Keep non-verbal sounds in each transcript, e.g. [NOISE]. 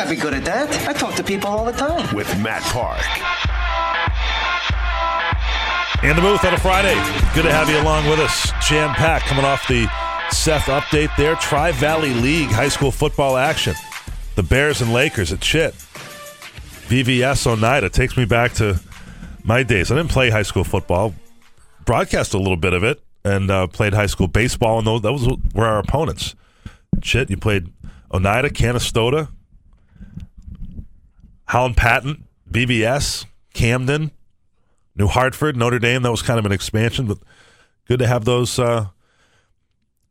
I'd be good at that. I talk to people all the time. with Matt Park. In the booth on a Friday. Good to have you along with us. Jam packed coming off the Seth update there. Tri Valley League high school football action. The Bears and Lakers at Chit. VVS Oneida takes me back to my days. I didn't play high school football, broadcast a little bit of it, and uh, played high school baseball, and those, those were our opponents. Chit, you played Oneida, Canastota, Holland Patent, BBS, Camden, New Hartford, Notre Dame. That was kind of an expansion, but good to have those uh,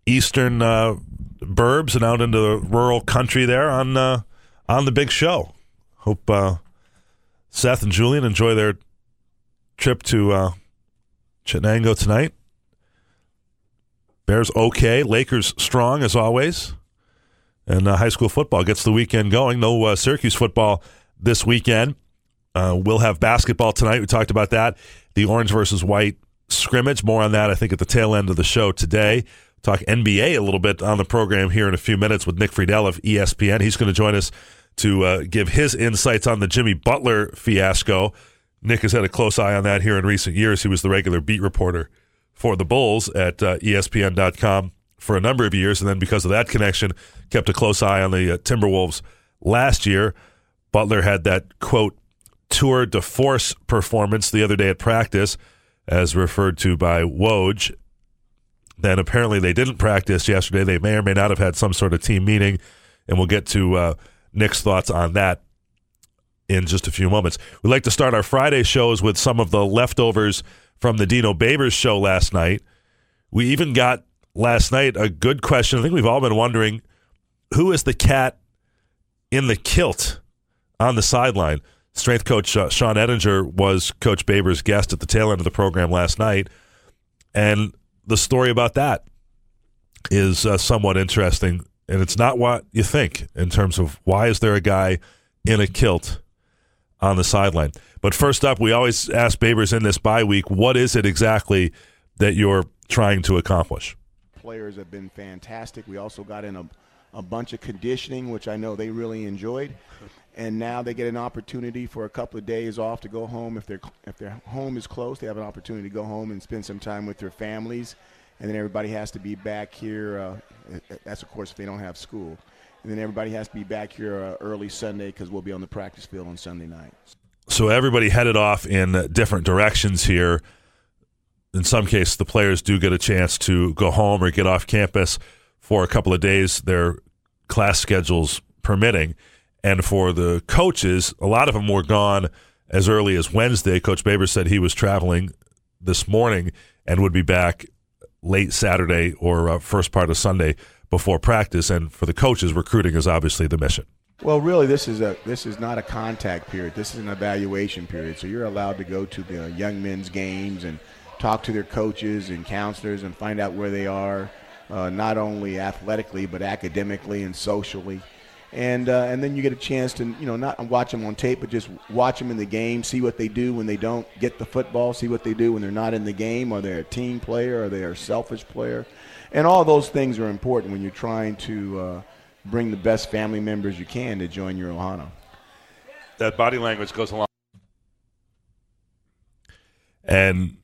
eastern uh, burbs and out into the rural country there on uh, on the big show. Hope uh, Seth and Julian enjoy their trip to uh, Chenango tonight. Bears okay, Lakers strong as always, and uh, high school football gets the weekend going. No Syracuse football this weekend. Uh, we'll have basketball tonight. We talked about that. The orange versus white scrimmage. More on that, I think, at the tail end of the show today. Talk NBA a little bit on the program here in a few minutes with Nick Friedell of ESPN. He's going to join us to uh, give his insights on the Jimmy Butler fiasco. Nick has had a close eye on that here in recent years. He was the regular beat reporter for the Bulls at uh, ESPN.com for a number of years, and then because of that connection, kept a close eye on the uh, Timberwolves last year. Butler had that quote tour de force performance the other day at practice, as referred to by Woj. Then apparently they didn't practice yesterday. They may or may not have had some sort of team meeting, and we'll get to uh, Nick's thoughts on that in just a few moments. We'd like to start our Friday shows with some of the leftovers from the Dino Babers show last night. We even got last night a good question. I think we've all been wondering who is the cat in the kilt on the sideline? Strength coach uh, Sean Edinger was Coach Babers' guest at the tail end of the program last night. And the story about that is uh, somewhat interesting. And it's not what you think in terms of why is there a guy in a kilt on the sideline. But first up, we always ask Babers in this bye week, what is it exactly that you're trying to accomplish? players have been fantastic. We also got in a, a bunch of conditioning, which I know they really enjoyed. And now they get an opportunity for a couple of days off to go home. If their if their home is close, they have an opportunity to go home and spend some time with their families. And then everybody has to be back here. Uh, that's of course if they don't have school. And then everybody has to be back here uh, early Sunday because we'll be on the practice field on Sunday night. So everybody headed off in different directions here. In some cases, the players do get a chance to go home or get off campus for a couple of days, their class schedules permitting. And for the coaches, a lot of them were gone as early as Wednesday. Coach Baber said he was traveling this morning and would be back late Saturday or uh, first part of Sunday before practice. And for the coaches, recruiting is obviously the mission. Well, really, this is a this is not a contact period. This is an evaluation period. So you're allowed to go to the young men's games and talk to their coaches and counselors and find out where they are, uh, not only athletically but academically and socially. And uh, and then you get a chance to you know not watch them on tape, but just watch them in the game, see what they do when they don't get the football, see what they do when they're not in the game. Are they a team player? Are they a selfish player? And all those things are important when you're trying to uh, bring the best family members you can to join your Ohana. That body language goes along. And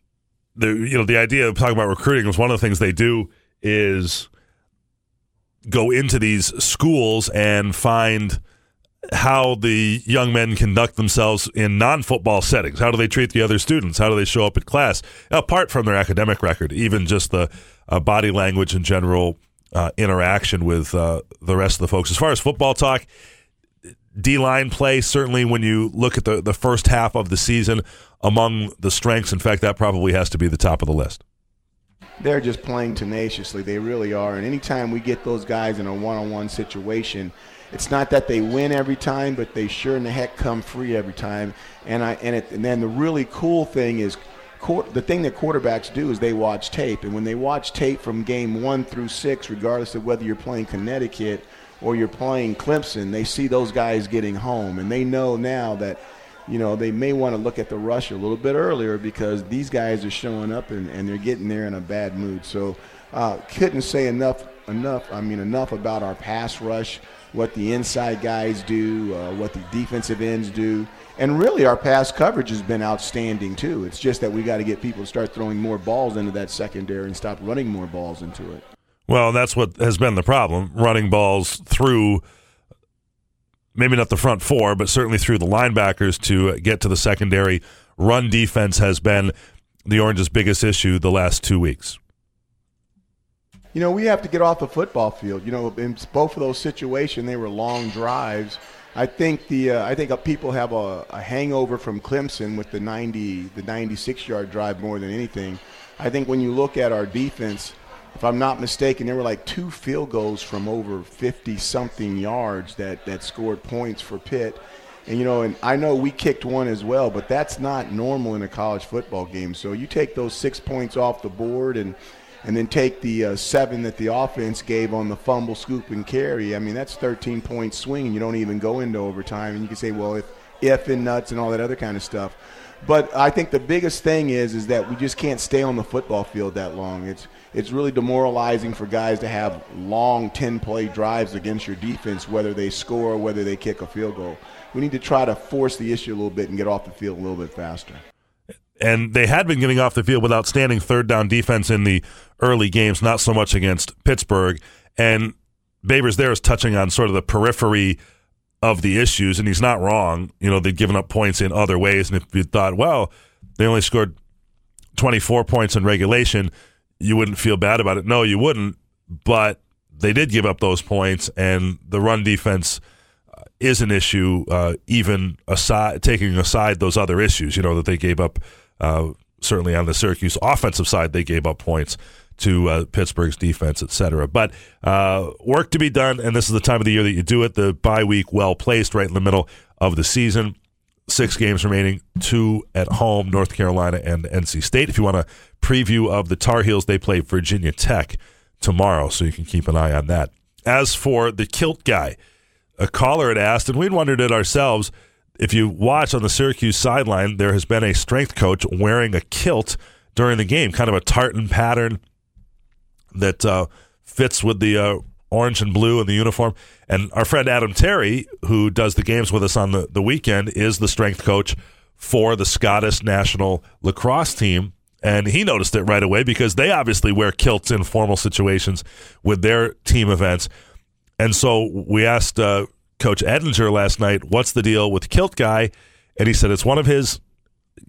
the you know the idea of talking about recruiting is one of the things they do is go into these schools and find how the young men conduct themselves in non-football settings. How do they treat the other students? How do they show up at class? Apart from their academic record, even just the uh, body language and general uh, interaction with uh, the rest of the folks. As far as football talk, D line play, certainly when you look at the, the first half of the season, among the strengths, in fact, that probably has to be the top of the list. They're just playing tenaciously. They really are. And anytime we get those guys in a one-on-one situation, it's not that they win every time, but they sure in the heck come free every time. And I and, it, and then the really cool thing is the thing that quarterbacks do is they watch tape, and when they watch tape from game one through six, regardless of whether you're playing Connecticut or you're playing Clemson, they see those guys getting home, and they know now that you know they may want to look at the rush a little bit earlier because these guys are showing up and, and they're getting there in a bad mood. So uh, couldn't say enough enough. I mean enough about our pass rush, what the inside guys do, uh, what the defensive ends do. And really, our pass coverage has been outstanding too. It's just that we got to get people to start throwing more balls into that secondary and stop running more balls into it. Well, that's what has been the problem: running balls through maybe not the front four, but certainly through the linebackers to get to the secondary. Run defense has been the Orange's biggest issue the last two weeks. You know, we have to get off the football field. You know, in both of those situations, they were long drives I think the uh, I think people have a, a, hangover from Clemson with the 90 the 96 yard drive more than anything. I think when you look at our defense, if I'm not mistaken, there were like two field goals from over 50 something yards that that scored points for Pitt. And you know, and I know we kicked one as well, but that's not normal in a college football game. So you take those six points off the board and and then take the uh, seven that the offense gave on the fumble, scoop, and carry. I mean, that's 13 point swing, and you don't even go into overtime. And you can say, well, if if and nuts and all that other kind of stuff. But I think the biggest thing is is that we just can't stay on the football field that long. It's it's really demoralizing for guys to have long 10 play drives against your defense, whether they score or whether they kick a field goal. We need to try to force the issue a little bit and get off the field a little bit faster and they had been getting off the field with outstanding third down defense in the early games, not so much against Pittsburgh. And Babers there is touching on sort of the periphery of the issues, and he's not wrong. You know, they've given up points in other ways, and if you thought, well, they only scored 24 points in regulation, you wouldn't feel bad about it. No, you wouldn't, but they did give up those points, and the run defense – is an issue, uh, even aside taking aside those other issues. You know that they gave up uh, certainly on the Syracuse offensive side, they gave up points to uh, Pittsburgh's defense, et cetera. But uh, work to be done, and this is the time of the year that you do it. The bye week well placed, right in the middle of the season. Six games remaining, two at home, North Carolina and NC State. If you want a preview of the Tar Heels, they play Virginia Tech tomorrow, so you can keep an eye on that. As for the kilt guy, a caller had asked, and we'd wondered it ourselves – if you watch on the Syracuse sideline, there has been a strength coach wearing a kilt during the game, kind of a tartan pattern that uh, fits with the uh, orange and blue in the uniform. And our friend Adam Terry, who does the games with us on the, the weekend, is the strength coach for the Scottish national lacrosse team. And he noticed it right away because they obviously wear kilts in formal situations with their team events. And so we asked uh, Coach Edinger last night, what's the deal with Kilt Guy? And he said it's one of his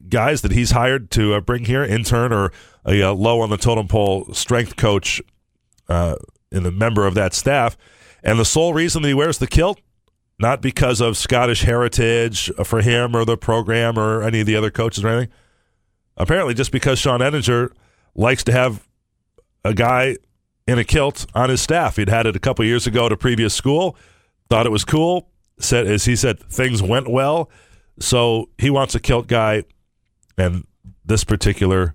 guys that he's hired to uh, bring here, intern or a uh, low on the totem pole strength coach uh, a member of that staff. And the sole reason that he wears the kilt, not because of Scottish heritage for him or the program or any of the other coaches or anything. Apparently, just because Sean Edinger likes to have a guy in a kilt on his staff. He'd had it a couple years ago at a previous school thought it was cool. Said as he said, things went well. So he wants a kilt guy, and this particular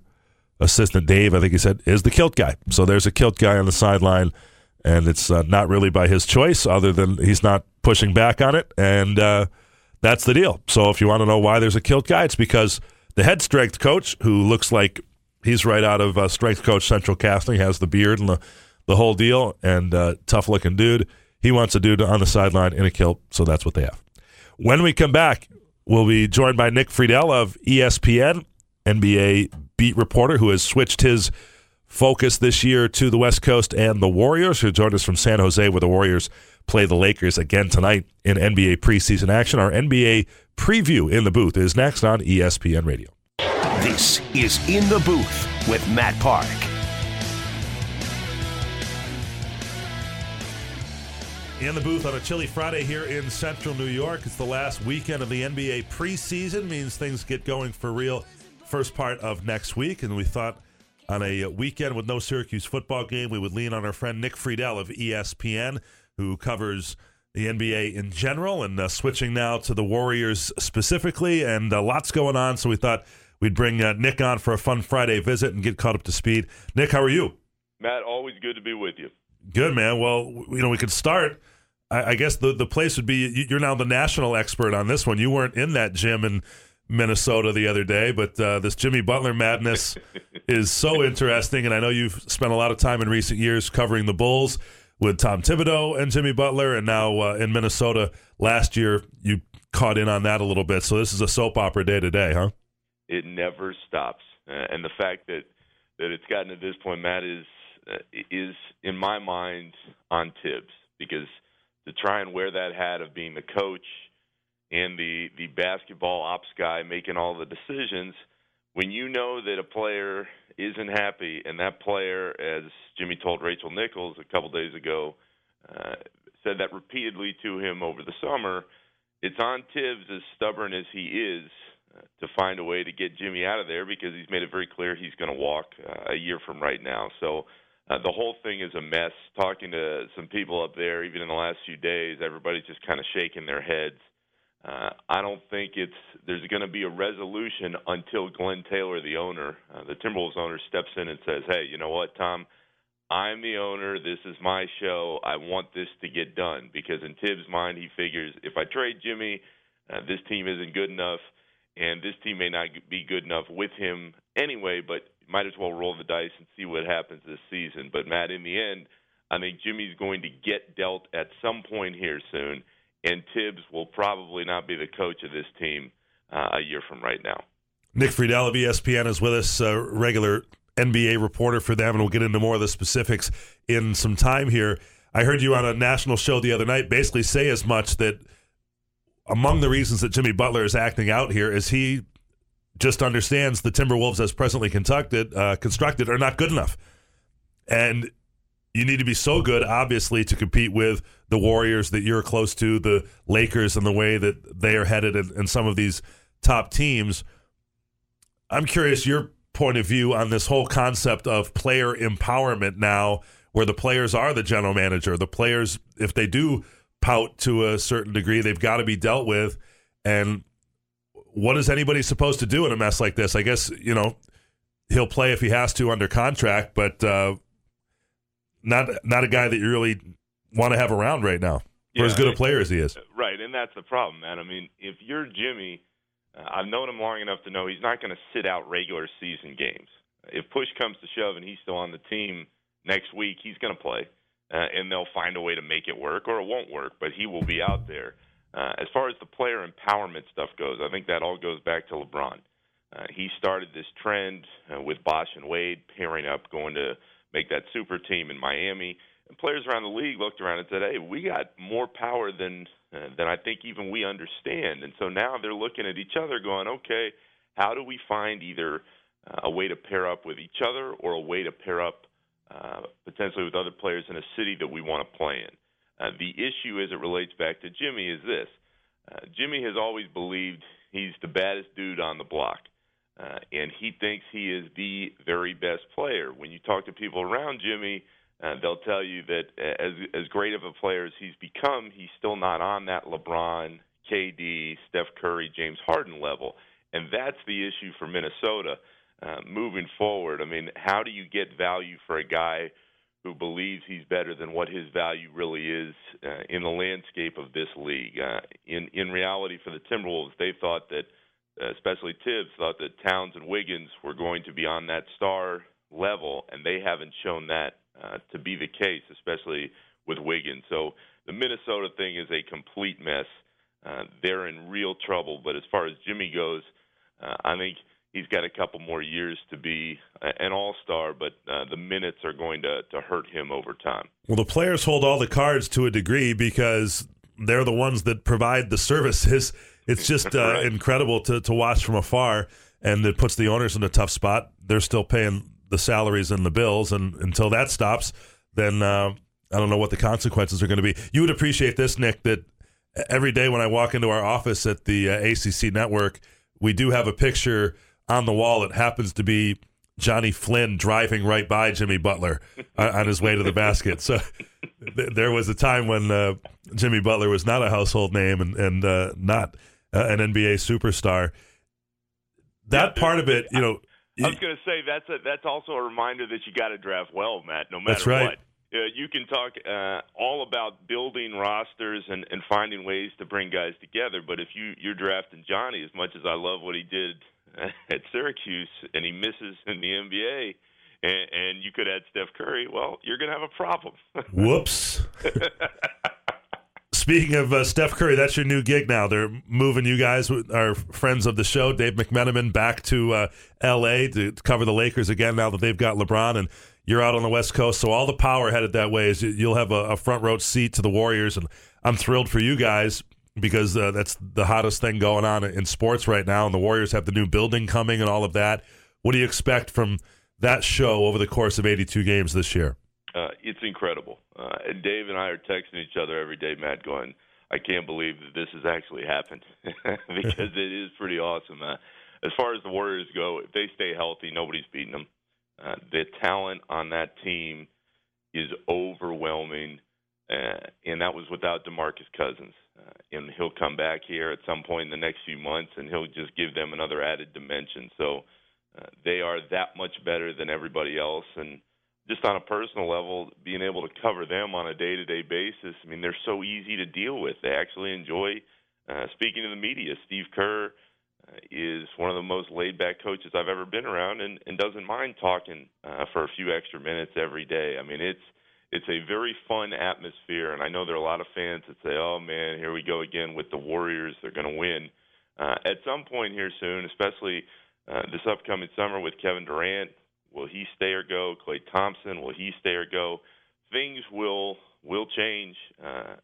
assistant, Dave, I think he said, is the kilt guy. So there's a kilt guy on the sideline, and it's uh, not really by his choice, other than he's not pushing back on it, and uh, that's the deal. So if you want to know why there's a kilt guy, it's because the head strength coach, who looks like he's right out of uh, Strength Coach Central Casting, has the beard and the the whole deal, and uh, tough looking dude he wants a dude on the sideline in a kilt, so that's what they have. When we come back, we'll be joined by Nick Friedell of ESPN, NBA beat reporter, who has switched his focus this year to the West Coast and the Warriors, who joined us from San Jose, where the Warriors play the Lakers again tonight in NBA preseason action. Our NBA preview in the booth is next on ESPN Radio. This is In the Booth with Matt Park. In the booth on a chilly Friday here in central New York. It's the last weekend of the NBA preseason, means things get going for real first part of next week. And we thought on a weekend with no Syracuse football game, we would lean on our friend Nick Friedell of ESPN, who covers the NBA in general and uh, switching now to the Warriors specifically, and uh, lots going on. So we thought we'd bring uh, Nick on for a fun Friday visit and get caught up to speed. Nick, how are you? Matt, always good to be with you. Good, man. Well, you know, we could start. I, I guess the, the place would be you- you're now the national expert on this one. You weren't in that gym in Minnesota the other day, but uh, this Jimmy Butler madness [LAUGHS] is so interesting. And I know you've spent a lot of time in recent years covering the Bulls with Tom Thibodeau and Jimmy Butler, and now uh, in Minnesota last year, you caught in on that a little bit. So this is a soap opera day to day, huh? It never stops, uh, and the fact that that it's gotten to this point, Matt, is uh, is in my mind on Thibs because to try and wear that hat of being the coach and the the basketball ops guy making all the decisions when you know that a player isn't happy and that player as Jimmy told Rachel Nichols a couple days ago uh, said that repeatedly to him over the summer it's on Thibs as stubborn as he is uh, to find a way to get Jimmy out of there because he's made it very clear he's going to walk uh, a year from right now. So uh, the whole thing is a mess. Talking to some people up there, even in the last few days, everybody's just kind of shaking their heads. Uh, I don't think it's there's going to be a resolution until Glenn Taylor, the owner, uh, the Timberwolves owner, steps in and says, "Hey, you know what, Tom? I'm the owner. This is my show. I want this to get done." Because in Thibs' mind, he figures if I trade Jimmy, uh, this team isn't good enough, and this team may not be good enough with him anyway. But might as well roll the dice and see what happens this season. But Matt, in the end, I think Jimmy's going to get dealt at some point here soon, and Thibs will probably not be the coach of this team uh, a year from right now. Nick Friedell of ESPN is with us, uh, regular NBA reporter for them, and we'll get into more of the specifics in some time here. I heard you on a national show the other night basically say as much that among the reasons that Jimmy Butler is acting out here is he just understands the Timberwolves as presently constructed, uh, constructed are not good enough. And you need to be so good, obviously, to compete with the Warriors that you're close to, the Lakers, and the way that they are headed, and, and some of these top teams. I'm curious your point of view on this whole concept of player empowerment now, where the players are the general manager. The players, if they do pout to a certain degree, they've got to be dealt with. And what is anybody supposed to do in a mess like this? I guess, you know, he'll play if he has to under contract, but uh, not not a guy that you really want to have around right now for as good a player as he is. Right, and that's the problem, man. I mean, if you're Jimmy, uh, I've known him long enough to know he's not going to sit out regular season games. If push comes to shove and he's still on the team next week, he's going to play, uh, and they'll find a way to make it work, or it won't work, but he will be out there. Uh, as far as the player empowerment stuff goes, I think that all goes back to LeBron. Uh, he started this trend uh, with Bosh and Wade pairing up, going to make that super team in Miami. And players around the league looked around and said, "Hey, we got more power than uh, than I think even we understand." And so now they're looking at each other, going, "Okay, how do we find either uh, a way to pair up with each other or a way to pair up uh, potentially with other players in a city that we want to play in?" Uh, the issue, as it relates back to Jimmy, is this: uh, Jimmy has always believed he's the baddest dude on the block. Uh, and he thinks he is the very best player. When you talk to people around Jimmy, uh, they'll tell you that uh, as as great of a player as he's become, he's still not on that LeBron, KD, Steph Curry, James Harden level, and that's the issue for Minnesota uh, moving forward. I mean, how do you get value for a guy who believes he's better than what his value really is uh, in the landscape of this league? Uh, in in reality, for the Timberwolves, they thought that uh, especially Thibs, thought that Towns and Wiggins were going to be on that star level, and they haven't shown that uh, to be the case, especially with Wiggins. So the Minnesota thing is a complete mess. Uh, they're in real trouble. But as far as Jimmy goes, uh, I think he's got a couple more years to be an all star, but uh, the minutes are going to, to hurt him over time. Well, the players hold all the cards to a degree because they're the ones that provide the services. [LAUGHS] It's just uh, Right. incredible to, to watch from afar, and it puts the owners in a tough spot. They're still paying the salaries and the bills, and until that stops, then uh, I don't know what the consequences are going to be. You would appreciate this, Nick, that every day when I walk into our office at the uh, ACC network, we do have a picture on the wall. It happens to be Jonny Flynn driving right by Jimmy Butler on, [LAUGHS] on his way to the basket. So th- there was a time when uh, Jimmy Butler was not a household name and, and uh, not uh, an NBA superstar. That part of it, you know. I was going to say that's a, that's also a reminder that you got to draft well, Matt. No matter That's right. what. Uh, you can talk uh, all about building rosters and, and finding ways to bring guys together, but if you you're drafting Johnny, as much as I love what he did [LAUGHS] at Syracuse, and he misses in the NBA, and, and you could add Steph Curry, well, you're going to have a problem. [LAUGHS] Whoops. [LAUGHS] Speaking of uh, Steph Curry, that's your new gig now. They're moving you guys, our friends of the show, Dave McMenamin, back to uh, L.A. to cover the Lakers again now that they've got LeBron, and you're out on the West Coast. So all the power headed that way is you- you'll have a, a front row seat to the Warriors, and I'm thrilled for you guys because uh, that's the hottest thing going on in sports right now, and the Warriors have the new building coming and all of that. What do you expect from that show over the course of 82 games this year? Uh, it's incredible. Uh, and Dave and I are texting each other every day, Matt, going, I can't believe that this has actually happened [LAUGHS] because it is pretty awesome. Uh, as far as the Warriors go, if they stay healthy, nobody's beating them. Uh, the talent on that team is overwhelming, uh, and that was without DeMarcus Cousins. Uh, and he'll come back here at some point in the next few months, and he'll just give them another added dimension. So uh, they are that much better than everybody else, and just on a personal level, being able to cover them on a day to day basis, I mean, they're so easy to deal with. They actually enjoy uh, speaking to the media. Steve Kerr uh, is one of the most laid back coaches I've ever been around and, and doesn't mind talking uh, for a few extra minutes every day. I mean, it's it's a very fun atmosphere, and I know there are a lot of fans that say, "Oh man, here we go again with the Warriors. They're going to win." Uh, at some point here soon, especially uh, this upcoming summer with Kevin Durant, will he stay or go? Klay Thompson, will he stay or go? Things will will change uh,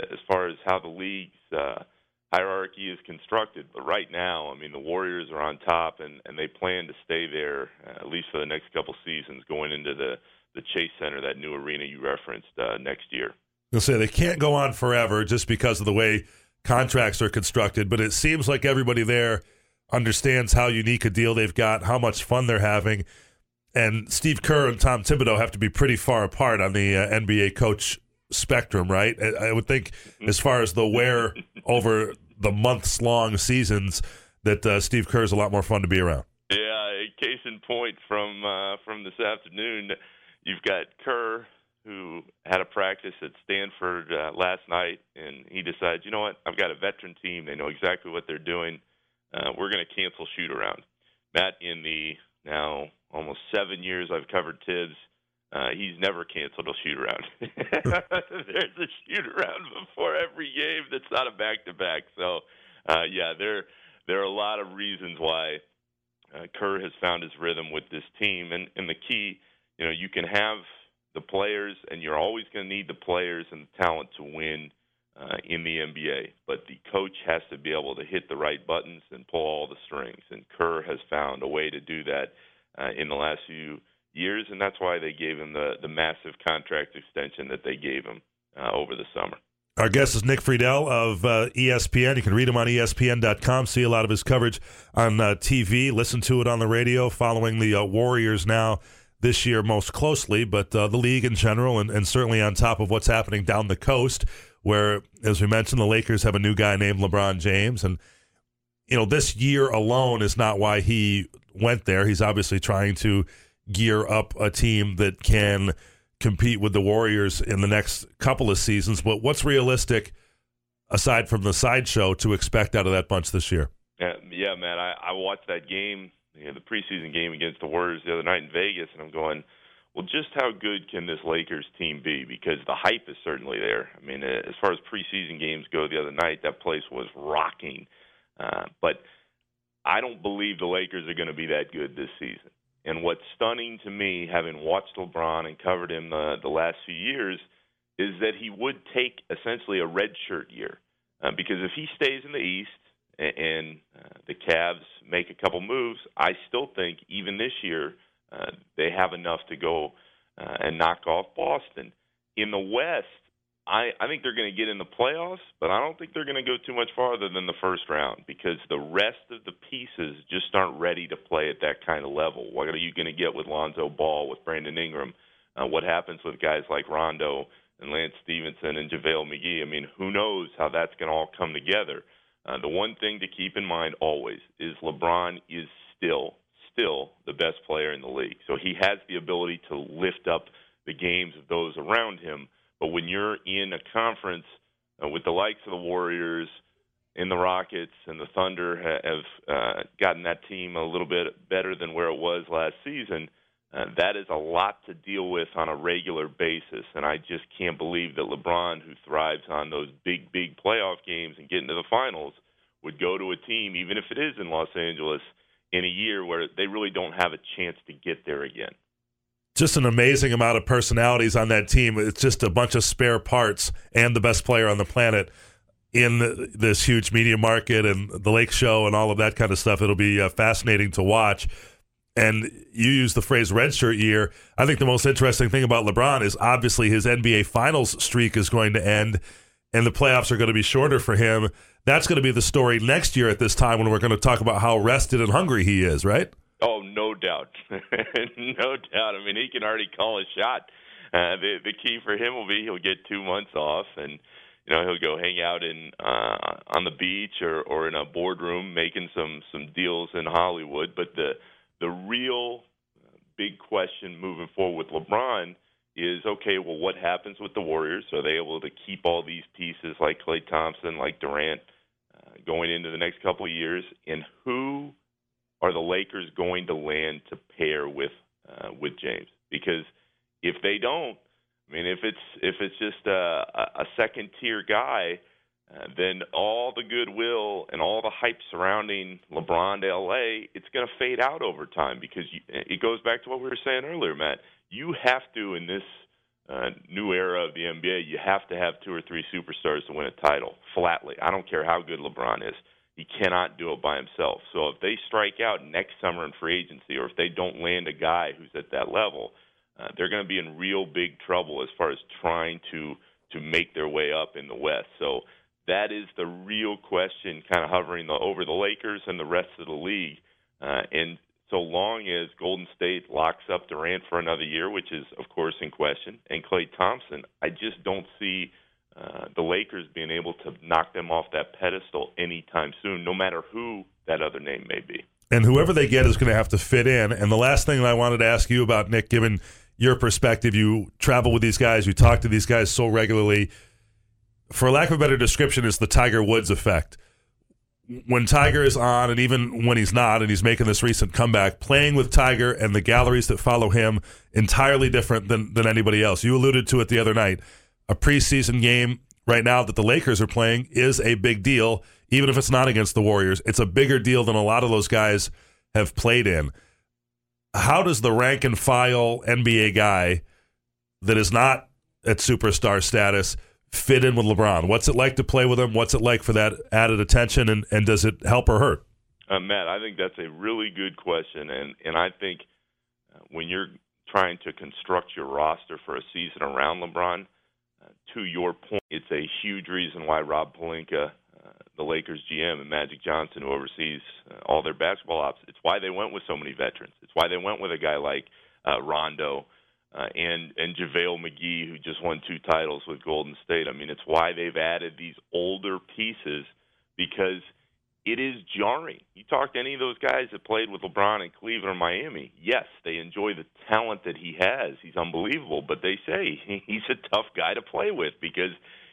as far as how the league's uh, hierarchy is constructed. But right now, I mean, the Warriors are on top, and, and they plan to stay there uh, at least for the next couple seasons, going into the the Chase Center, that new arena you referenced uh, next year. They'll say they can't go on forever just because of the way contracts are constructed, but it seems like everybody there understands how unique a deal they've got, how much fun they're having. And Steve Kerr and Tom Thibodeau have to be pretty far apart on the uh, NBA coach spectrum, right? I, I would think, as far as the wear [LAUGHS] over the months long seasons, that uh, Steve Kerr is a lot more fun to be around. Yeah, case in point from uh, from this afternoon, you've got Kerr who had a practice at Stanford uh, last night, and he decides, you know what, I've got a veteran team; they know exactly what they're doing. Uh, we're going to cancel shoot around. Matt, in the now almost seven years I've covered Thibs, uh, he's never canceled a shoot around. [LAUGHS] There's a shoot around before every game that's not a back to back. So, uh, yeah, there there are a lot of reasons why uh, Kerr has found his rhythm with this team, and and the key, you know, you can have the players, and you're always going to need the players and the talent to win uh, in the NBA. But the coach has to be able to hit the right buttons and pull all the strings, and Kerr has found a way to do that uh, in the last few years, and that's why they gave him the the massive contract extension that they gave him uh, over the summer. Our guest is Nick Friedell of uh, ESPN. You can read him on ESPN.com, see a lot of his coverage on uh, TV, listen to it on the radio, following the uh, Warriors now this year most closely, but uh, the league in general, and, and certainly on top of what's happening down the coast, where, as we mentioned, the Lakers have a new guy named LeBron James. And, you know, this year alone is not why he went there. He's obviously trying to gear up a team that can compete with the Warriors in the next couple of seasons. But what's realistic, aside from the sideshow, to expect out of that bunch this year? Yeah, yeah, man. I, I watched that game, you know, the preseason game against the Warriors the other night in Vegas, and I'm going, well, just how good can this Lakers team be? Because the hype is certainly there. I mean, uh, as far as preseason games go, the other night that place was rocking. Uh, but I don't believe the Lakers are going to be that good this season. And what's stunning to me, having watched LeBron and covered him the, the last few years, is that he would take essentially a redshirt year. Uh, because if he stays in the East and uh, the Cavs make a couple moves, I still think even this year uh, they have enough to go uh, and knock off Boston. In the West, I, I think they're going to get in the playoffs, but I don't think they're going to go too much farther than the first round because the rest of the pieces just aren't ready to play at that kind of level. What are you going to get with Lonzo Ball, with Brandon Ingram? Uh, what happens with guys like Rondo and Lance Stephenson and JaVale McGee? I mean, who knows how that's going to all come together? Uh, the one thing to keep in mind always is LeBron is still, still the best player in the league. So he has the ability to lift up the games of those around him – but when you're in a conference uh, with the likes of the Warriors and the Rockets and the Thunder have uh, gotten that team a little bit better than where it was last season, uh, that is a lot to deal with on a regular basis. And I just can't believe that LeBron, who thrives on those big, big playoff games and getting to the finals, would go to a team, even if it is in Los Angeles, in a year where they really don't have a chance to get there again just an amazing amount of personalities on that team. It's just a bunch of spare parts and the best player on the planet in this huge media market and the Lake Show and all of that kind of stuff. It'll be uh, fascinating to watch. And you use the phrase redshirt year. I think the most interesting thing about LeBron is obviously his NBA Finals streak is going to end, and the playoffs are going to be shorter for him. That's going to be the story next year at this time when we're going to talk about how rested and hungry he is, right? Oh, no doubt, [LAUGHS] no doubt. I mean, he can already call a shot. Uh, the the key for him will be he'll get two months off, and you know he'll go hang out in uh, on the beach or or in a boardroom making some some deals in Hollywood. But the the real big question moving forward with LeBron is okay. Well, what happens with the Warriors? Are they able to keep all these pieces like Klay Thompson, like Durant, uh, going into the next couple of years? And who are the Lakers going to land to pair with uh, with James? Because if they don't, I mean, if it's if it's just a, a second tier guy, uh, then all the goodwill and all the hype surrounding LeBron to LA, it's going to fade out over time because you, it goes back to what we were saying earlier, Matt. You have to in this uh, new era of the NBA, you have to have two or three superstars to win a title flatly. I don't care how good LeBron is. He cannot do it by himself. So if they strike out next summer in free agency, or if they don't land a guy who's at that level, uh, they're going to be in real big trouble as far as trying to to make their way up in the West. So that is the real question, kind of hovering the, over the Lakers and the rest of the league. Uh, and so long as Golden State locks up Durant for another year, which is of course in question, and Klay Thompson, I just don't see uh, the Lakers being able to knock them off that pedestal anytime soon, no matter who that other name may be. And whoever they get is going to have to fit in. And the last thing that I wanted to ask you about, Nick, given your perspective, you travel with these guys, you talk to these guys so regularly. For lack of a better description, is the Tiger Woods effect. When Tiger is on, and even when he's not, and he's making this recent comeback, playing with Tiger and the galleries that follow him, entirely different than, than anybody else. You alluded to it the other night a preseason game right now that the Lakers are playing is a big deal, even if it's not against the Warriors. It's a bigger deal than a lot of those guys have played in. How does the rank and file NBA guy that is not at superstar status fit in with LeBron? What's it like to play with him? What's it like for that added attention, and, and does it help or hurt? Uh, Matt, I think that's a really good question, and and I think uh, when you're trying to construct your roster for a season around LeBron, to your point, it's a huge reason why Rob Pelinka, uh, the Lakers GM, and Magic Johnson, who oversees uh, all their basketball ops, it's why they went with so many veterans. It's why they went with a guy like uh, Rondo uh, and and JaVale McGee, who just won two titles with Golden State. I mean, it's why they've added these older pieces because – it is jarring. You talk to any of those guys that played with LeBron in Cleveland or Miami. Yes, they enjoy the talent that he has. He's unbelievable, but they say [LAUGHS] he's a tough guy to play with because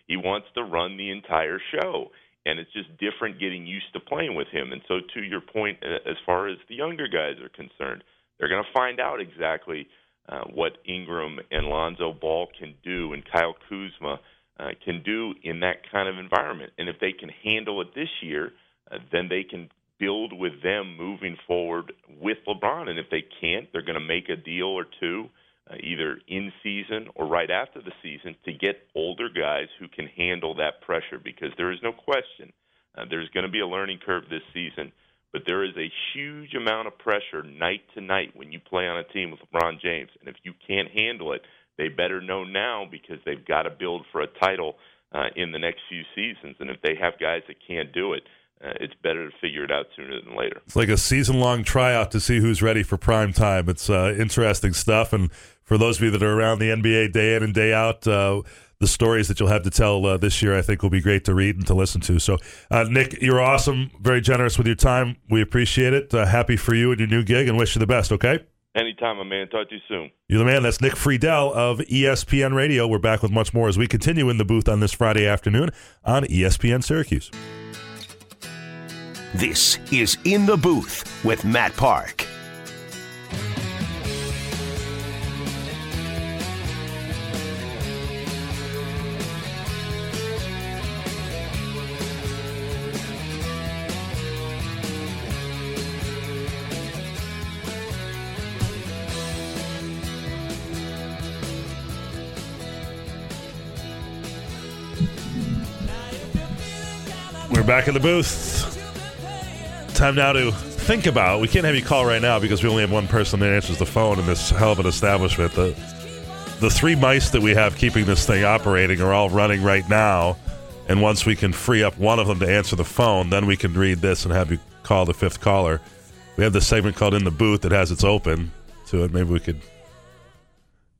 he wants to run the entire show. And it's just different getting used to playing with him. And so, to your point, as far as the younger guys are concerned, they're going to find out exactly uh, what Ingram and Lonzo Ball can do, and Kyle Kuzma uh, can do in that kind of environment. And if they can handle it this year, uh, then they can build with them moving forward with LeBron. And if they can't, they're going to make a deal or two, uh, either in season or right after the season, to get older guys who can handle that pressure. Because there is no question uh, there's going to be a learning curve this season. But there is a huge amount of pressure night to night when you play on a team with LeBron James. And if you can't handle it, they better know now because they've got to build for a title uh, in the next few seasons. And if they have guys that can't do it, uh, it's better to figure it out sooner than later. It's like a season long tryout to see who's ready for prime time. It's uh, interesting stuff. And for those of you that are around the NBA day in and day out, uh, the stories that you'll have to tell uh, this year, I think, will be great to read and to listen to. So, uh, Nick, you're awesome, very generous with your time. We appreciate it. Uh, happy for you and your new gig, and wish you the best. Okay. Anytime, my man. Talk to you soon. You're the man. That's Nick Friedell of ESPN Radio. We're back with much more as we continue in the booth on this Friday afternoon on ESPN Syracuse. This is In the Booth with Matt Park. Back in the booth. Time now to think about. We can't have you call right now because we only have one person that answers the phone in this hell of an establishment. The the three mice that we have keeping this thing operating are all running right now. And once we can free up one of them to answer the phone, then we can read this and have you call the fifth caller. We have this segment called In the Booth that has its open to it. Maybe we could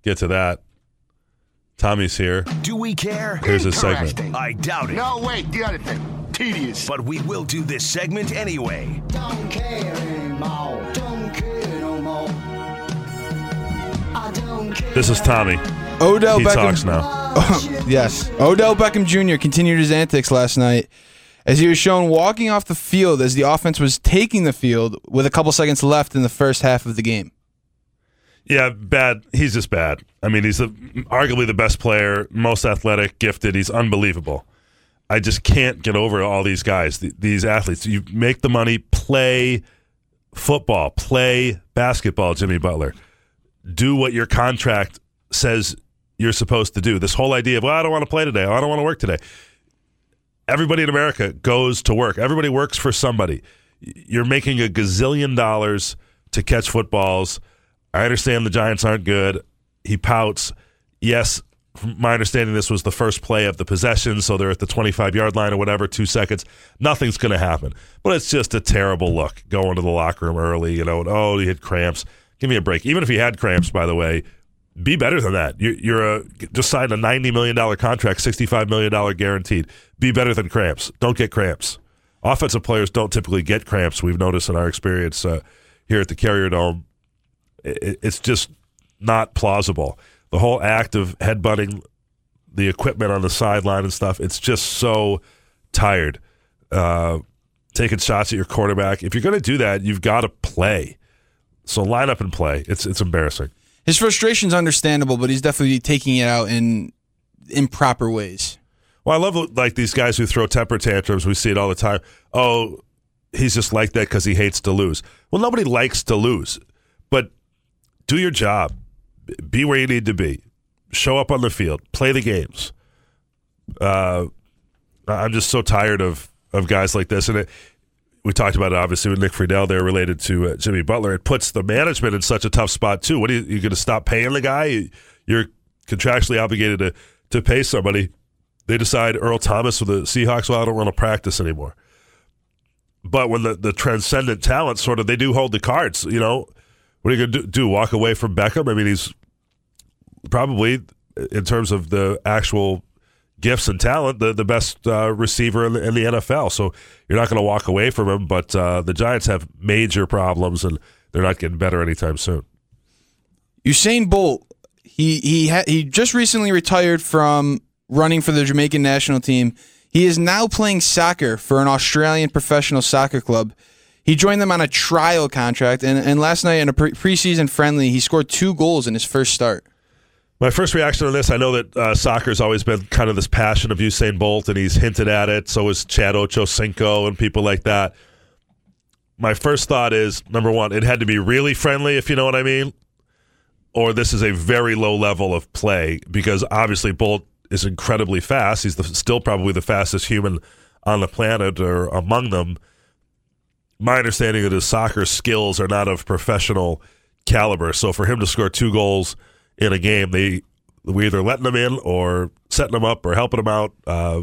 get to that. Tommy's here. Do we care? Here's a segment. I doubt it. No, wait, the other thing. Tedious. But we will do this segment anyway. Don't care anymore. Don't care no more. I don't care. This is Tommy. Odell He Beckham. talks now. [LAUGHS] yes. Odell Beckham Jr. continued his antics last night as he was shown walking off the field as the offense was taking the field with a couple seconds left in the first half of the game. Yeah, bad. He's just bad. I mean, he's the, arguably the best player, most athletic, gifted. He's unbelievable. I just can't get over all these guys, th- these athletes. You make the money, play football, play basketball, Jimmy Butler. Do what your contract says you're supposed to do. This whole idea of, well, I don't want to play today. I don't want to work today. Everybody in America goes to work. Everybody works for somebody. You're making a gazillion dollars to catch footballs. I understand the Giants aren't good. He pouts. Yes, my understanding, this was the first play of the possession, so they're at the 25 yard line or whatever, two seconds. Nothing's going to happen. But it's just a terrible look going to the locker room early, you know, and, oh, he had cramps. Give me a break. Even if he had cramps, by the way, be better than that. You're, you're a, just signed a $90 million contract, $65 million guaranteed. Be better than cramps. Don't get cramps. Offensive players don't typically get cramps, we've noticed in our experience uh, here at the Carrier Dome it, it's just not plausible. The whole act of headbutting the equipment on the sideline and stuff, it's just so tired. Uh, taking shots at your quarterback. If you're going to do that, you've got to play. So line up and play. It's it's embarrassing. His frustration's understandable, but he's definitely taking it out in improper ways. Well, I love like these guys who throw temper tantrums. We see it all the time. Oh, he's just like that because he hates to lose. Well, nobody likes to lose, but do your job. Be where you need to be. Show up on the field. Play the games. Uh, I'm just so tired of of guys like this, and it, we talked about it obviously with Nick Friedell. They're related to uh, Jimmy Butler. It puts the management in such a tough spot too. What are you, you going to stop paying the guy? You're contractually obligated to to pay somebody. They decide Earl Thomas with the Seahawks. Well, I don't want to practice anymore. But when the, the transcendent talent sort of they do hold the cards, you know, what are you going to do, do? Walk away from Beckham? I mean, he's probably in terms of the actual gifts and talent, the the best uh, receiver in the, in the NFL. So you're not going to walk away from him. But uh, the Giants have major problems, and they're not getting better anytime soon. Usain Bolt, he he ha- he just recently retired from running for the Jamaican national team. He is now playing soccer for an Australian professional soccer club. He joined them on a trial contract, and, and last night in a pre- preseason friendly, he scored two goals in his first start. My first reaction to this, I know that uh, soccer's always been kind of this passion of Usain Bolt, and he's hinted at it. So is Chad Ochocinco and people like that. My first thought is number one, it had to be really friendly, if you know what I mean, or this is a very low level of play because obviously Bolt is incredibly fast. He's the, still probably the fastest human on the planet or among them. My understanding of his soccer skills are not of professional caliber. So for him to score two goals in a game, they we're either letting him in or setting him up or helping him out, uh,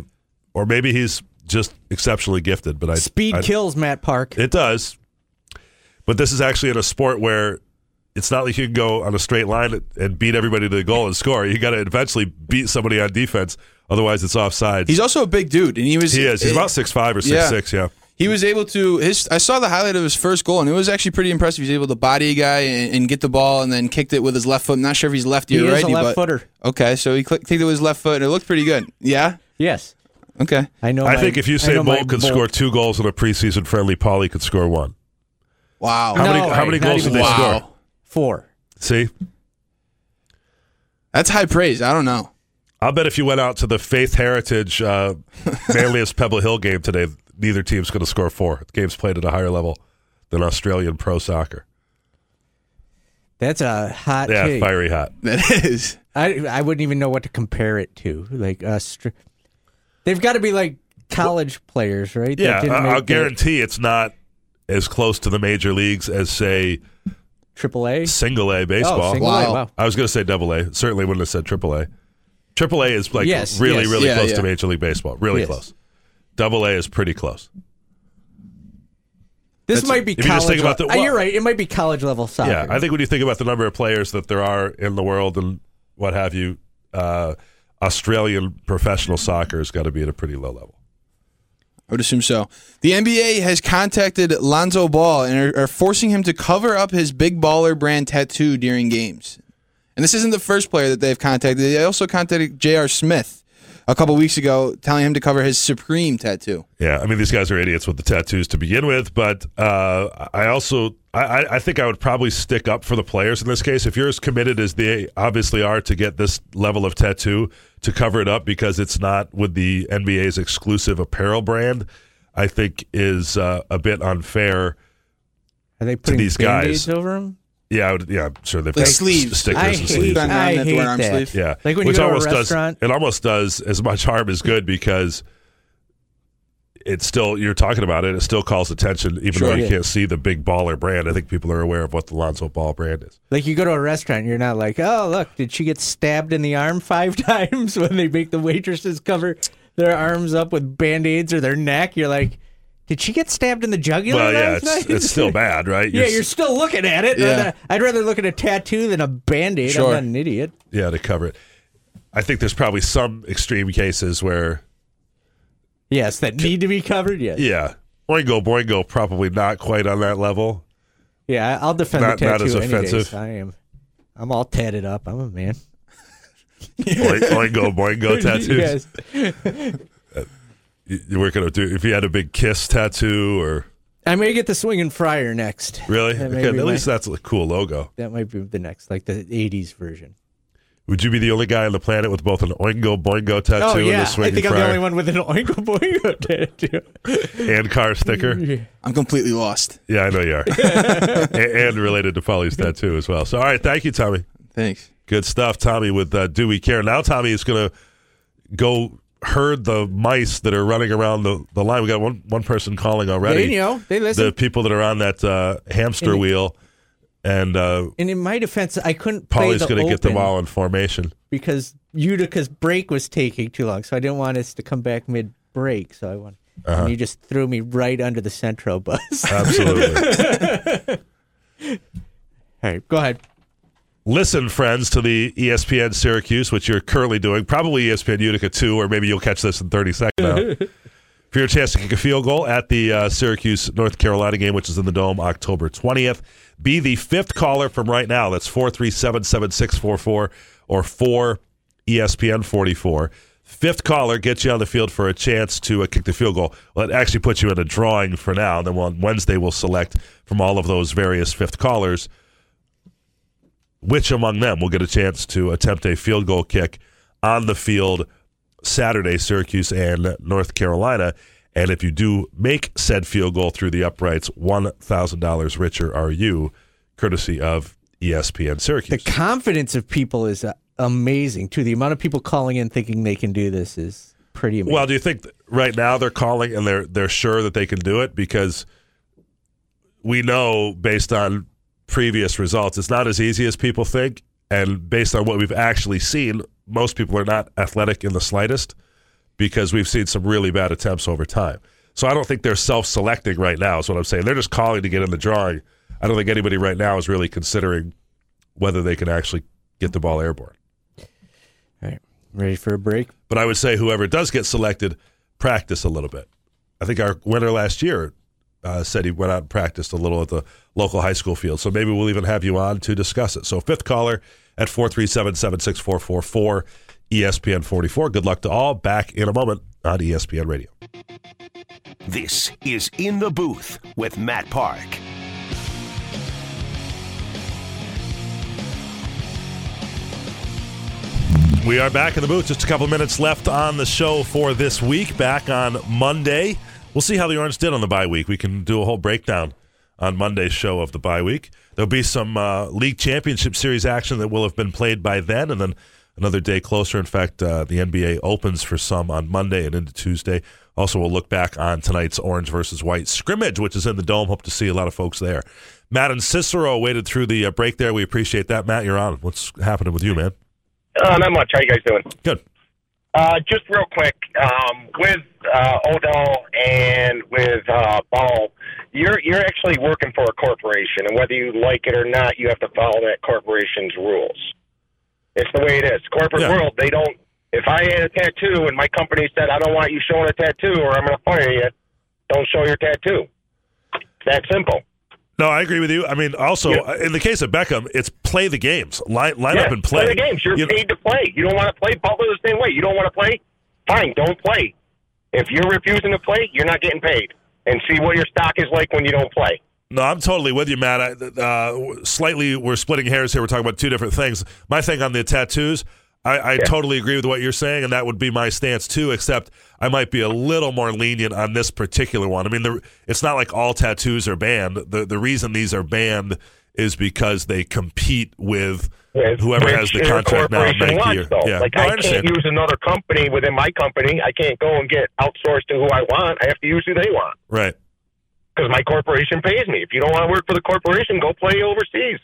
or maybe he's just exceptionally gifted. But I Speed I, kills Matt Park. It does. But this is actually in a sport where it's not like you can go on a straight line and beat everybody to the goal and score. You got to eventually beat somebody on defense, otherwise it's offside. He's also a big dude, and he was he is. He's it- about six five or six Yeah. six. Yeah. He was able to his. I saw the highlight of his first goal, and it was actually pretty impressive. He was able to body a guy and, and get the ball, and then kicked it with his left foot. I'm not sure if he's lefty He or is a righty, left but footer. okay. So he click, kicked it with his left foot, and it looked pretty good. Yeah. Yes. Okay. I know. I my- think if you say know my Bolt could Bolt. score two goals in a preseason friendly, Paulie could score one. Wow. How many No, how many goals did they wow. score? Four. See? That's high praise. I don't know. I'll bet if you went out to the Faith Heritage uh, [LAUGHS] Manlius Pebble Hill game today, neither team's going to score four. The game's played at a higher level than Australian pro soccer. That's a hot Yeah, take. fiery hot. [LAUGHS] That is. I I wouldn't even know what to compare it to. Like uh, str- they've got to be like college players, right? That Yeah, didn't I, I'll the guarantee it's not as close to the major leagues as, say, Triple A. single A baseball. Oh, single A, Wow. wow. I was going to say double A. Certainly wouldn't have said triple A. Triple A is like Yes, really, yes. really Yeah, close yeah. to Major League Baseball. Really Yes. close. Double A is pretty close. This That's- might be if you just college. think about level. the- Uh, you're right. It might be college level soccer. Yeah, I think when you think about the number of players that there are in the world and what have you, uh, Australian professional soccer has got to be at a pretty low level. I would assume so. The NBA has contacted Lonzo Ball and are, are forcing him to cover up his Big Baller brand tattoo during games. And this isn't the first player that they've contacted. They also contacted J.R. Smith a couple weeks ago, telling him to cover his Supreme tattoo. Yeah, I mean these guys are idiots with the tattoos to begin with, but uh, I also I, I- I think I would probably stick up for the players in this case. If you're as committed as they obviously are to get this level of tattoo to cover it up because it's not with the NBA's exclusive apparel brand, I think is uh, a bit unfair. Are they putting these guys. over them? Yeah, I would, yeah, I'm sure they've Like got sleeves. s- stickers I and hate, sleeves. Bend on I that to hate wear arm that. sleeve. Yeah, Like when you which go to a almost restaurant. does it almost does as much harm as good because it's still you're talking about it. It still calls attention, even Sure. though you Yeah. can't see the big baller brand. I think people are aware of what the Lonzo Ball brand is. Like you go to a restaurant, you're not like, oh look, did she get stabbed in the arm five [LAUGHS] times when they make the waitresses cover their arms up with band aids or their neck? You're like, did she get stabbed in the jugular? Well, yeah, it's, night?" it's still [LAUGHS] bad, right? yeah, you're still looking at it. Yeah. Uh, I'd rather look at a tattoo than a band aid. Sure. I'm not an idiot. yeah to cover it. I think there's probably some extreme cases where Yes, that need to be covered. Yes. yeah, Boingo Boingo probably not quite on that level. Yeah, I'll defend Not- the not tattoo as any days. offensive. I am. I'm all tatted up. I'm a man. Boingo [LAUGHS] Boingo tattoos. Yes. [LAUGHS] You, you weren't gonna do if you had a big kiss tattoo or I may get the Swinging Friar next. really. Okay, at my- least that's a cool logo. That might be the next, like the '80s version. Would you be the only guy on the planet with both an Oingo Boingo tattoo oh and yeah, a I swinging think I'm the only one with an oingo boingo [LAUGHS] tattoo. and car sticker? [LAUGHS] I'm completely lost. Yeah, I know you are. [LAUGHS] and, and related to Polly's tattoo as well. So, all right, thank you, Tommy. Thanks. Good stuff, Tommy. With uh, Do We Care? Now, Tommy is going to go herd the mice that are running around the, the line. We got one one person calling already. They know they listen. the people that are on that uh, hamster And- wheel, and uh, and in my defense, I couldn't play Polly's going to get them all in formation. because Utica's break was taking too long, so I didn't want us to come back mid break. So I want. Uh-huh. And you just threw me right under the Centro bus. Absolutely. [LAUGHS] All right, go ahead. Listen, friends, to the ESPN Syracuse, which you're currently doing, probably ESPN Utica too, or maybe you'll catch this in 30 seconds now. [LAUGHS] For your chance to kick a field goal at the uh, Syracuse North Carolina game, which is in the Dome October 20th, be the fifth caller from right now. That's 437 7644 or 4 ESPN 44. Fifth caller gets you on the field for a chance to uh, kick the field goal. Well, it actually puts you in a drawing for now. Then on Wednesday, we'll select from all of those various fifth callers which among them will get a chance to attempt a field goal kick on the field Saturday, Syracuse and North Carolina. And if you do make said field goal through the uprights, $1,000 richer are you, courtesy of ESPN Syracuse. The confidence of people is uh, amazing too. The amount of people calling in thinking they can do this is pretty amazing. Well, do you think right now they're calling and they're they're sure that they can do it because we know based on previous results it's not as easy as people think and based on what we've actually seen most people are not athletic in the slightest because we've seen some really bad attempts over time. So I don't think they're self-selecting right now. Is what I'm saying. They're just calling to get in the drawing. I don't think anybody right now is really considering whether they can actually get the ball airborne. All right, ready for a break? But I would say whoever does get selected, practice a little bit. I think our winner last year uh, said he went out and practiced a little at the local high school field. So maybe we'll even have you on to discuss it. So fifth caller at 437 76444 ESPN 44. Good luck to all. Back in a moment on ESPN Radio. This is In the Booth with Matt Park. We are back in the booth. Just a couple minutes left on the show for this week. Back on Monday. We'll see how the Orange did on the bye week. We can do a whole breakdown on Monday's show of the bye week. There'll be some uh, league championship series action that will have been played by then, and then another day closer. In fact, uh, the NBA opens for some on Monday and into Tuesday. Also, we'll look back on tonight's Orange versus White scrimmage, which is in the Dome. Hope to see a lot of folks there. Matt and Cicero waited through the uh, break there. We appreciate that. Matt, you're on. What's happening with you, man? Uh, not much. How you guys doing? Good. Uh, just real quick, um, with uh, Odell and with uh, Ball, you're you're actually working for a corporation, and whether you like it or not, you have to follow that corporation's rules. It's the way it is. Corporate Yeah. world, they don't. If I had a tattoo and my company said I don't want you showing a tattoo, or I'm going to fire you, don't show your tattoo. That simple. No, I agree with you. I mean, also uh, in the case of Beckham, it's play the games, line, line yeah, up and play. the games. You're You- paid to play. You don't want to play. Butler the same way. You don't want to play. Fine, don't play. If you're refusing to play, you're not getting paid. And see what your stock is like when you don't play. No, I'm totally with you, Matt. I, uh, slightly, we're splitting hairs here. We're talking about two different things. My thing on the tattoos, I, I totally agree with what you're saying, and that would be my stance too. Except I might be a little more lenient on this particular one. I mean, the, it's not like all tattoos are banned. The the reason these are banned is because they compete with whoever has the contract now. Nike wants, or- yeah, Like No, I I, can't use another company within my company. I can't go and get outsourced to who I want. I have to use who they want right. because my corporation pays me. If you don't want to work for the corporation, go play overseas.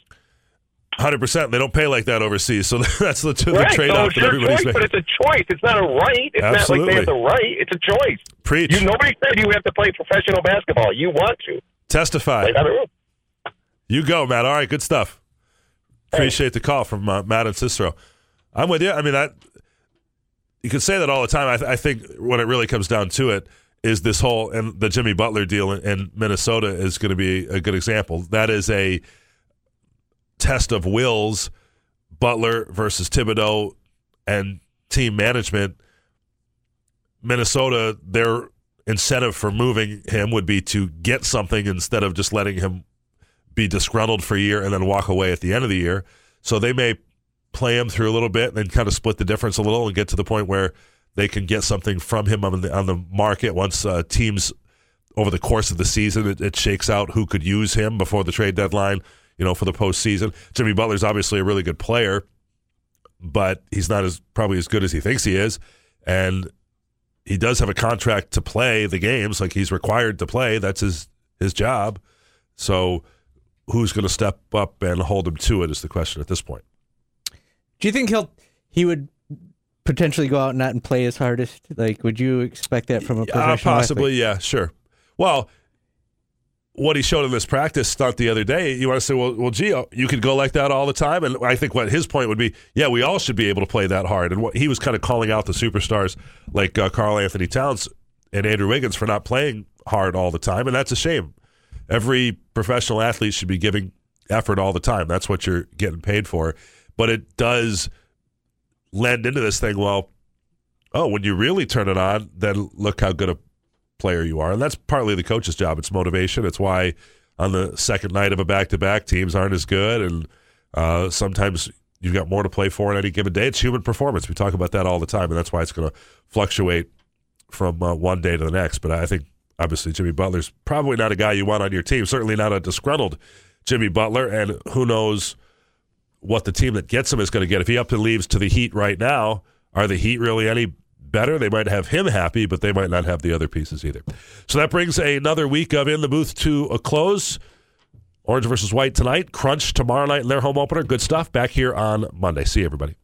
Hundred percent. They don't pay like that overseas, so [LAUGHS] that's the, the right? trade-off it's that everybody's choice, making. but it's a choice. It's not a right. It's not like they have the right. It's a choice. Preach. You nobody said you have to play professional basketball. You want to. Testify. Play by the rules. You go, Matt. All right, good stuff. Appreciate the call from uh, Matt and Cicero. I'm with you. I mean, that you could say that all the time. I, th- I think when it really comes down to it is this whole and the Jimmy Butler deal in, in Minnesota is going to be a good example. That is a test of wills. Butler versus Thibodeau and team management. Minnesota, their incentive for moving him would be to get something instead of just letting him be disgruntled for a year and then walk away at the end of the year. So they may play him through a little bit and then kind of split the difference a little and get to the point where they can get something from him on the on the market once uh, teams over the course of the season it, it shakes out who could use him before the trade deadline. You know, for the postseason. Jimmy Butler's obviously a really good player, but he's not as probably as good as he thinks he is, and he does have a contract to play the games. Like he's required to play. That's his his job. So who's going to step up and hold him to it is the question at this point. Do you think he'll he would potentially go out and not and play his hardest? Like, would you expect that from a Uh, possibly, athlete? yeah, sure. Well, what he showed in this practice stunt the other day, you want to say, well, well, Gio, you could go like that all the time, and I think what his point would be, yeah, we all should be able to play that hard. And what he was kind of calling out the superstars like uh, Karl-Anthony Towns and Andrew Wiggins for not playing hard all the time, and that's a shame. Every professional athlete should be giving effort all the time. That's what you're getting paid for. But it does lend into this thing. Well, oh, when you really turn it on, then look how good a player you are. And that's partly the coach's job. It's motivation. It's why on the second night of a back to back, teams aren't as good. And uh, sometimes you've got more to play for on any given day. It's human performance. We talk about that all the time. And that's why it's going to fluctuate from uh, one day to the next. But I think obviously Jimmy Butler's probably not a guy you want on your team. Certainly not a disgruntled Jimmy Butler. And who knows what the team that gets him is going to get. If he up and leaves to the Heat right now, are the Heat really any better? They might have him happy, but they might not have the other pieces either. So that brings another week of In the Booth to a close. Orange versus White tonight, Crunch tomorrow night in their home opener. Good stuff back here on Monday. See you, everybody.